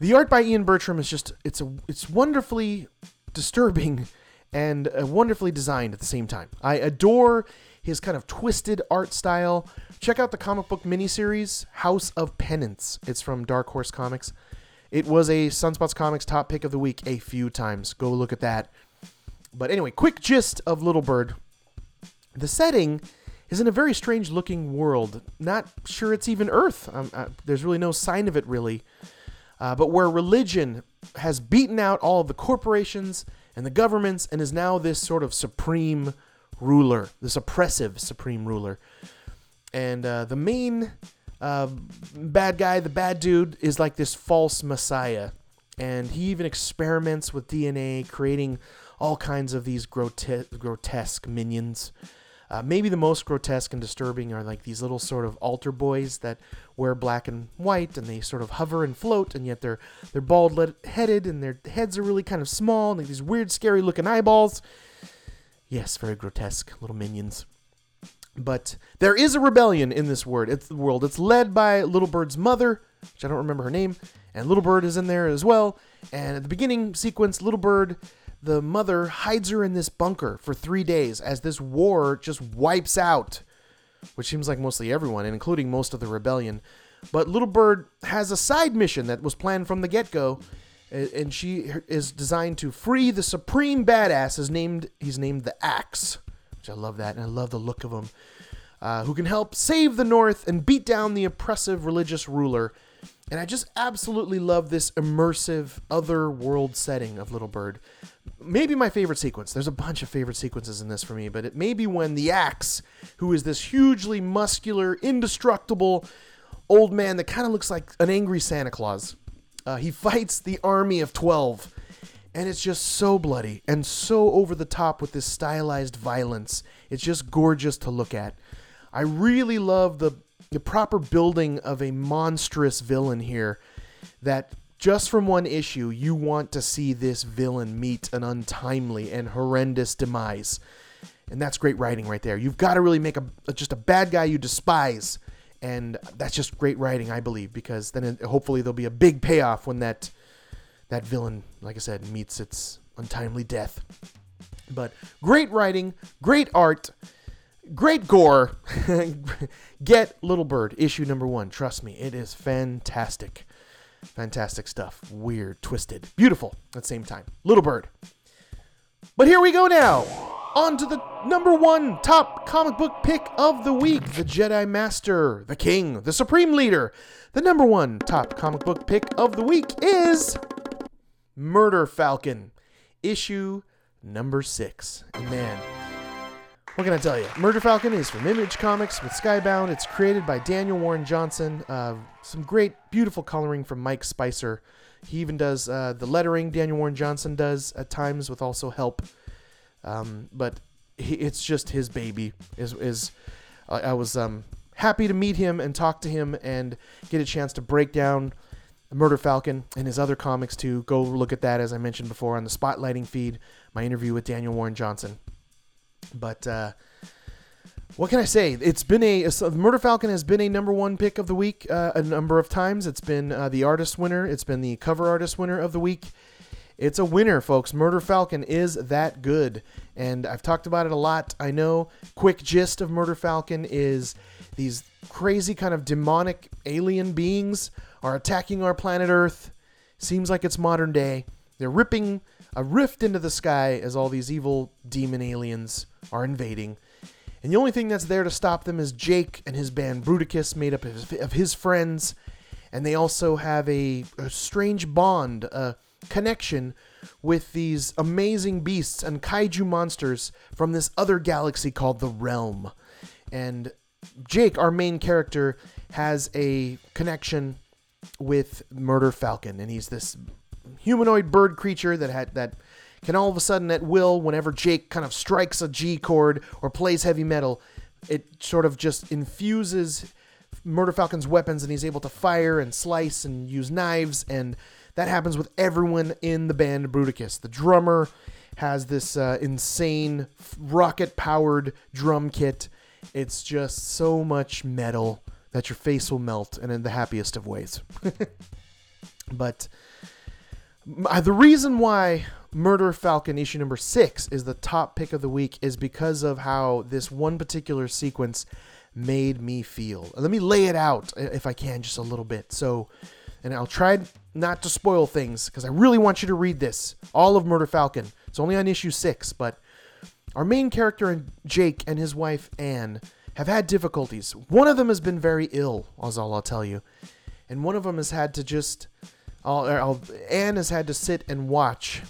The art by Ian Bertram is just it's a it's wonderfully disturbing and uh, wonderfully designed at the same time. I adore his kind of twisted art style. Check out the comic book miniseries House of Penance. It's from Dark Horse Comics. It was a Sunspots Comics top pick of the week a few times. Go look at that. But anyway, quick gist of Little Bird. The setting is in a very strange looking world. Not sure it's even Earth. Um, uh, there's really no sign of it, really. Uh, but where religion has beaten out all of the corporations and the governments and is now this sort of supreme ruler, this oppressive supreme ruler. And uh, the main uh, bad guy, the bad dude, is like this false messiah. And he even experiments with DNA, creating all kinds of these grote- grotesque minions. Uh, maybe the most grotesque and disturbing are like these little sort of altar boys that wear black and white, and they sort of hover and float, and yet they're they're bald headed, and their heads are really kind of small, and these weird, scary looking eyeballs. Yes, very grotesque little minions. But there is a rebellion in this word. It's the world. It's led by Little Bird's mother, which I don't remember her name, and Little Bird is in there as well. And at the beginning sequence, Little Bird, the mother, hides her in this bunker for three days as this war just wipes out, which seems like mostly everyone, and including most of the rebellion. But Little Bird has a side mission that was planned from the get go. And she is designed to free the supreme badass. Is named he's named the Axe, which I love that, and I love the look of him. Uh, who can help save the North and beat down the oppressive religious ruler. And I just absolutely love this immersive other world setting of Little Bird. Maybe my favorite sequence. There's a bunch of favorite sequences in this for me, but it may be when the Axe, who is this hugely muscular, indestructible old man that kind of looks like an angry Santa Claus, uh, he fights the army of 12. And it's just so bloody and so over the top with this stylized violence. It's just gorgeous to look at. I really love the the proper building of a monstrous villain here that just from one issue you want to see this villain meet an untimely and horrendous demise. And that's great writing right there. You've got to really make a, a just a bad guy you despise and that's just great writing I believe because then it, hopefully there'll be a big payoff when that that villain like I said meets its untimely death. But great writing, great art, great gore. Get Little Bird, issue number one. Trust me, it is fantastic. Fantastic stuff. Weird, twisted, beautiful at the same time. Little Bird. But here we go now. On to the number one top comic book pick of the week The Jedi Master, the King, the Supreme Leader. The number one top comic book pick of the week is Murder Falcon, issue number six. And man, what can I tell you? Murder Falcon is from Image Comics with Skybound. It's created by Daniel Warren Johnson. Uh, some great, beautiful coloring from Mike Spicer. He even does uh, the lettering. Daniel Warren Johnson does at times with also help. Um, but he, it's just his baby. Is is I I was um, happy to meet him and talk to him and get a chance to break down Murder Falcon and his other comics too. Go look at that as I mentioned before on the Spotlighting feed. My interview with Daniel Warren Johnson. But uh, what can I say? It's been a so Murder Falcon has been a number one pick of the week uh, a number of times. It's been uh, the artist winner. It's been the cover artist winner of the week. It's a winner, folks. Murder Falcon is that good, and I've talked about it a lot. I know. Quick gist of Murder Falcon is these crazy kind of demonic alien beings are attacking our planet Earth. Seems like it's modern day. They're ripping a rift into the sky as all these evil demon aliens are invading. And the only thing that's there to stop them is Jake and his band Bruticus, made up of his, friends. And they also have a, a strange bond, a connection with these amazing beasts and kaiju monsters from this other galaxy called the Realm. And Jake, our main character, has a connection with Murder Falcon, and he's this humanoid bird creature that had that can all of a sudden at will, whenever Jake kind of strikes a G chord or plays heavy metal, it sort of just infuses Murder Falcon's weapons, and he's able to fire and slice and use knives, and that happens with everyone in the band Bruticus. The drummer has this uh, insane rocket-powered drum kit. It's just so much metal that your face will melt, and in the happiest of ways. but the reason why Murder Falcon issue number six is the top pick of the week is because of how this one particular sequence made me feel. Let me lay it out if I can just a little bit. So, and I'll try not to spoil things because I really want you to read this. All of Murder Falcon. It's only on issue six, but our main character, Jake, and his wife, Anne, have had difficulties. One of them has been very ill, is all I'll tell you. And one of them has had to just. I'll, I'll, Anne has had to sit and watch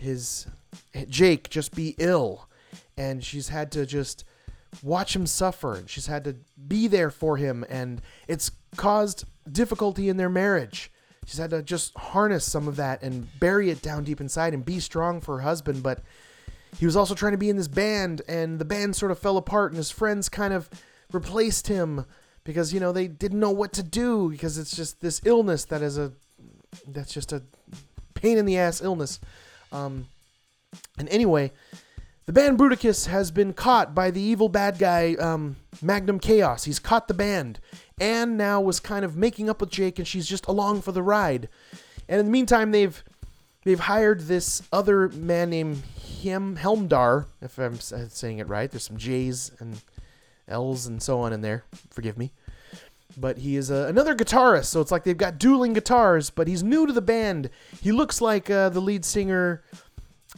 his Jake just be ill, and she's had to just watch him suffer, and she's had to be there for him, and it's caused difficulty in their marriage. She's had to just harness some of that and bury it down deep inside and be strong for her husband, but he was also trying to be in this band, and the band sort of fell apart, and his friends kind of replaced him because you know they didn't know what to do because it's just this illness that is a that's just a pain in the ass illness. Um, and anyway, the band Bruticus has been caught by the evil bad guy um, Magnum Chaos. He's caught the band. Anne now was kind of making up with Jake, and she's just along for the ride. And in the meantime, they've they've hired this other man named Hem Helmdar, if I'm saying it right. There's some J's and L's and so on in there. Forgive me. but he is uh, another guitarist. So it's like they've got dueling guitars, but he's new to the band. He looks like uh, the lead singer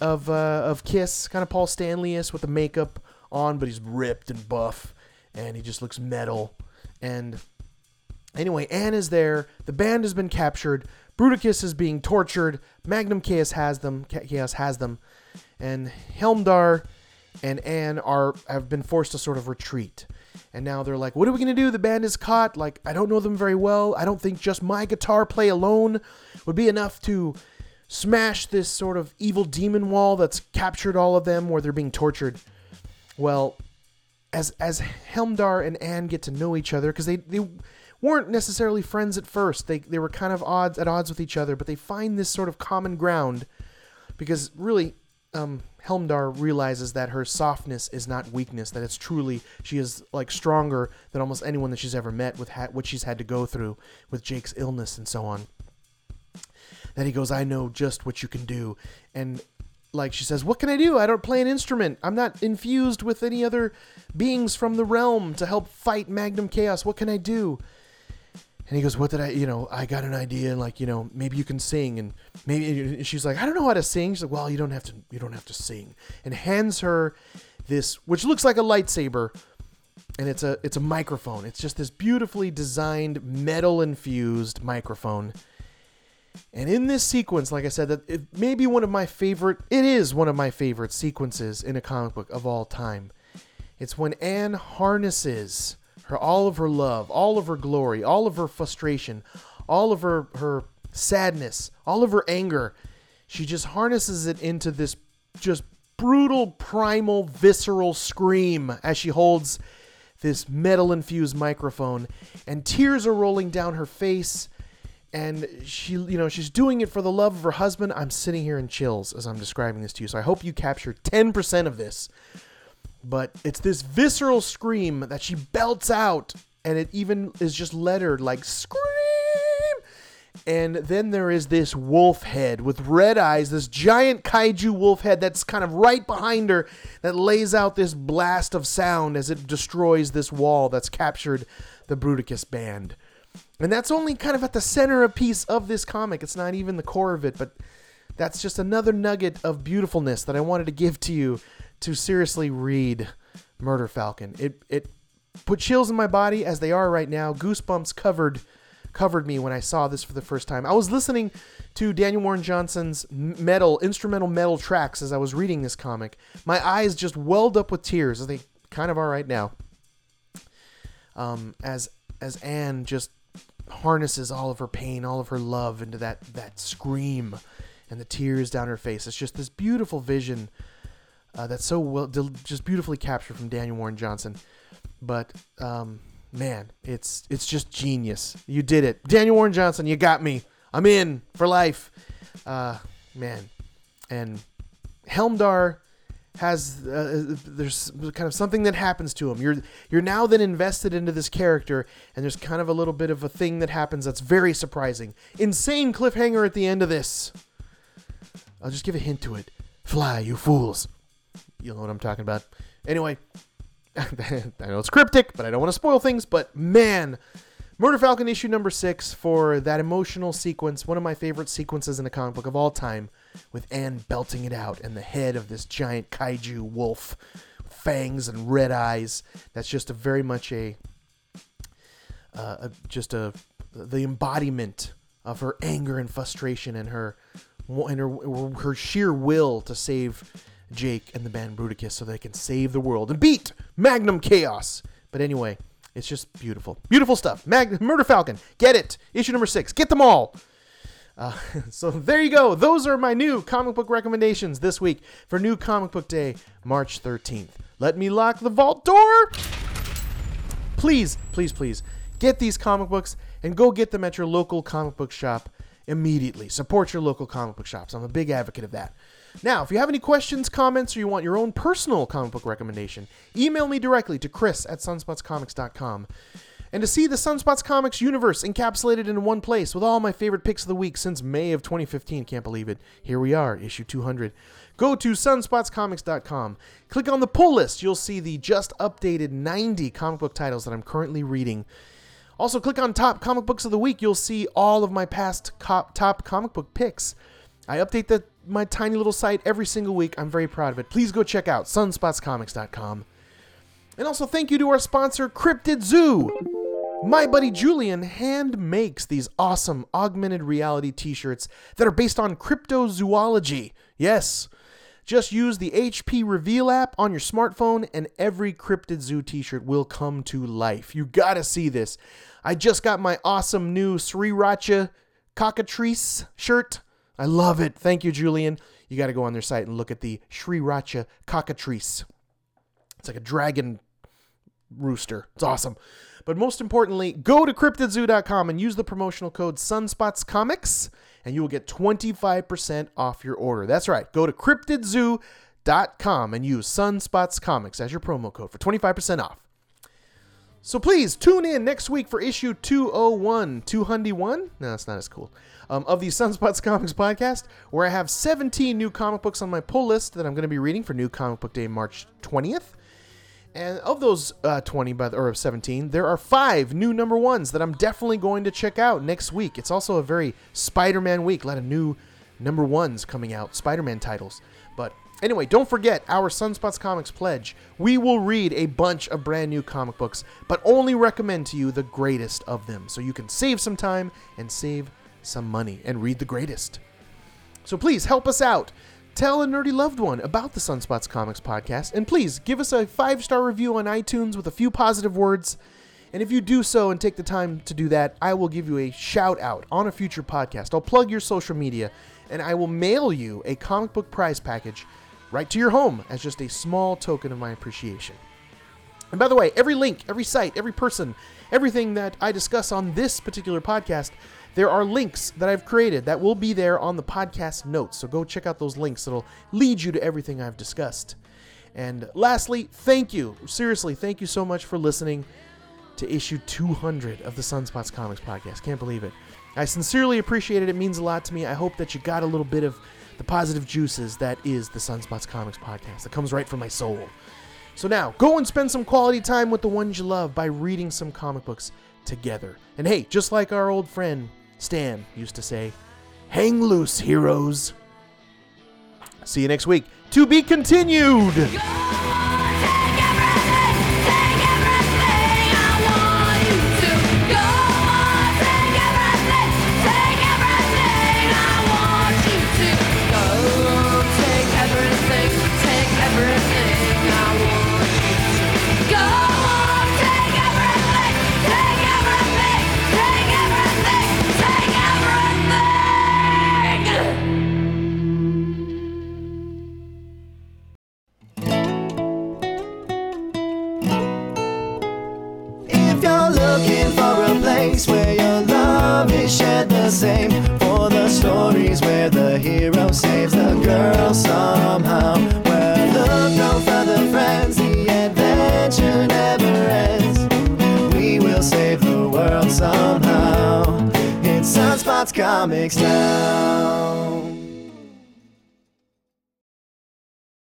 of uh, of Kiss, kind of Paul Stanley-ish with the makeup on, but he's ripped and buff, and he just looks metal. And anyway, Anne is there. The band has been captured. Bruticus is being tortured. Magnum Chaos has them. Chaos has them, and Helmdar and Anne are have been forced to sort of retreat. And now they're like, what are we to do? The band is caught. Like, I don't know them very well. I don't think just my guitar play alone would be enough to smash this sort of evil demon wall that's captured all of them where they're being tortured. Well, as as Helmdar and Anne get to know each other, because they, they weren't necessarily friends at first. They they were kind of odds at odds with each other, but they find this sort of common ground because really um, Helmdar realizes that her softness is not weakness; that it's truly she is like stronger than almost anyone that she's ever met with ha- what she's had to go through with Jake's illness and so on. That he goes, I know just what you can do, and like she says, what can I do? I don't play an instrument. I'm not infused with any other beings from the realm to help fight Magnum Chaos. What can I do? And he goes, "What did I? You know, I got an idea, and like, you know, maybe you can sing." And maybe she's like, "I don't know how to sing." She's like, "Well, you don't have to. You don't have to sing." And hands her this, which looks like a lightsaber, and it's a it's a microphone. It's just this beautifully designed metal infused microphone. And in this sequence, like I said, that it may be one of my favorite. It is one of my favorite sequences in a comic book of all time. It's when Anne harnesses her all of her love, all of her glory, all of her frustration, all of her her sadness, all of her anger. She just harnesses it into this just brutal, primal, visceral scream as she holds this metal infused microphone, and tears are rolling down her face. And she, you know, she's doing it for the love of her husband. I'm sitting here in chills as I'm describing this to you. So I hope you capture 10% of this but it's this visceral scream that she belts out and it even is just lettered like scream! And then there is this wolf head with red eyes this giant kaiju wolf head that's kind of right behind her that lays out this blast of sound as it destroys this wall that's captured the bruticus band. And that's only kind of at the center of piece of this comic. It's not even the core of it but that's just another nugget of beautifulness that i wanted to give to you to seriously read Murder Falcon. It it put chills in my body as they are right now. Goosebumps covered covered me when I saw this for the first time. I was listening to Daniel Warren Johnson's metal instrumental metal tracks as I was reading this comic. My eyes just welled up with tears, as they kind of are right now. Um, as as Anne just harnesses all of her pain, all of her love into that that scream and the tears down her face. It's just this beautiful vision uh, that's so well, just beautifully captured from Daniel Warren Johnson. But um, man, it's it's just genius. You did it, Daniel Warren Johnson. You got me. I'm in for life. Uh, man, and Helmdar has uh, there's kind of something that happens to him. You're you're now then invested into this character, and there's kind of a little bit of a thing that happens that's very surprising. Insane cliffhanger at the end of this. I'll just give a hint to it. Fly, you fools you know what I'm talking about. Anyway, I know it's cryptic, but I don't want to spoil things. But man, Murder Falcon issue number six for that emotional sequence, one of my favorite sequences in a comic book of all time, with Anne belting it out and the head of this giant kaiju wolf, fangs and red eyes. That's just a very much a, uh, a just a the embodiment of her anger and frustration and her and her her sheer will to save Jake and the band Bruticus so they can save the world and beat Magnum Chaos. But anyway, it's just beautiful. Beautiful stuff. Mag- Murder Falcon. Get it. Issue number six. Get them all. Uh, so there you go. Those are my new comic book recommendations this week for New Comic Book Day, March 13th. Let me lock the vault door. Please, please, please get these comic books and go get them at your local comic book shop immediately. Support your local comic book shops. I'm a big advocate of that. Now, if you have any questions, comments, or you want your own personal comic book recommendation, email me directly to chris at sunspotscomics.com. And to see the Sunspots Comics universe encapsulated in one place with all my favorite picks of the week since May of 2015, can't believe it. Here we are, issue 200. Go to sunspotscomics.com. Click on the pull list. You'll see the just updated 90 comic book titles that I'm currently reading Also, click on Top Comic Books of the Week. You'll see all of my past top comic book picks. I update the, my tiny little site every single week. I'm very proud of it. Please go check out sunspotscomics.com. And also, thank you to our sponsor, Cryptid Zoo. My buddy Julian hand makes these awesome augmented reality t shirts that are based on cryptozoology. Yes. Just use the HP Reveal app on your smartphone, and every Cryptid Zoo t shirt will come to life. You gotta see this. I just got my awesome new Sriracha Cockatrice shirt. I love it. Thank you, Julian. You gotta go on their site and look at the Sriracha Cockatrice. It's like a dragon rooster. It's awesome. But most importantly, go to cryptidzoo.com and use the promotional code SunspotsComics and you will get 25% off your order. That's right. Go to cryptidzoo.com and use Sunspots Comics as your promo code for 25% off. So please tune in next week for issue 201, 201? No, that's not as cool. Um, of the Sunspots Comics podcast, where I have 17 new comic books on my pull list that I'm going to be reading for New Comic Book Day, March 20th. And of those uh, 20 by the, or 17, there are five new number ones that I'm definitely going to check out next week. It's also a very Spider-Man week, a lot of new number ones coming out, Spider-Man titles. But anyway, don't forget our Sunspots Comics pledge. We will read a bunch of brand new comic books, but only recommend to you the greatest of them, so you can save some time and save some money and read the greatest. So please help us out. Tell a nerdy loved one about the Sunspots Comics podcast, and please give us a five star review on iTunes with a few positive words. And if you do so and take the time to do that, I will give you a shout out on a future podcast. I'll plug your social media, and I will mail you a comic book prize package right to your home as just a small token of my appreciation. And by the way, every link, every site, every person, everything that I discuss on this particular podcast, there are links that I've created that will be there on the podcast notes. So go check out those links. It'll lead you to everything I've discussed. And lastly, thank you. Seriously, thank you so much for listening to issue 200 of the Sunspots Comics podcast. Can't believe it. I sincerely appreciate it. It means a lot to me. I hope that you got a little bit of the positive juices that is the Sunspots Comics podcast. That comes right from my soul. So now, go and spend some quality time with the ones you love by reading some comic books together. And hey, just like our old friend Stan used to say, hang loose, heroes. See you next week. To be continued. Girl somehow, well, look no further, friends, the adventure never ends. We will save the world somehow. It's Sunspots Comics now.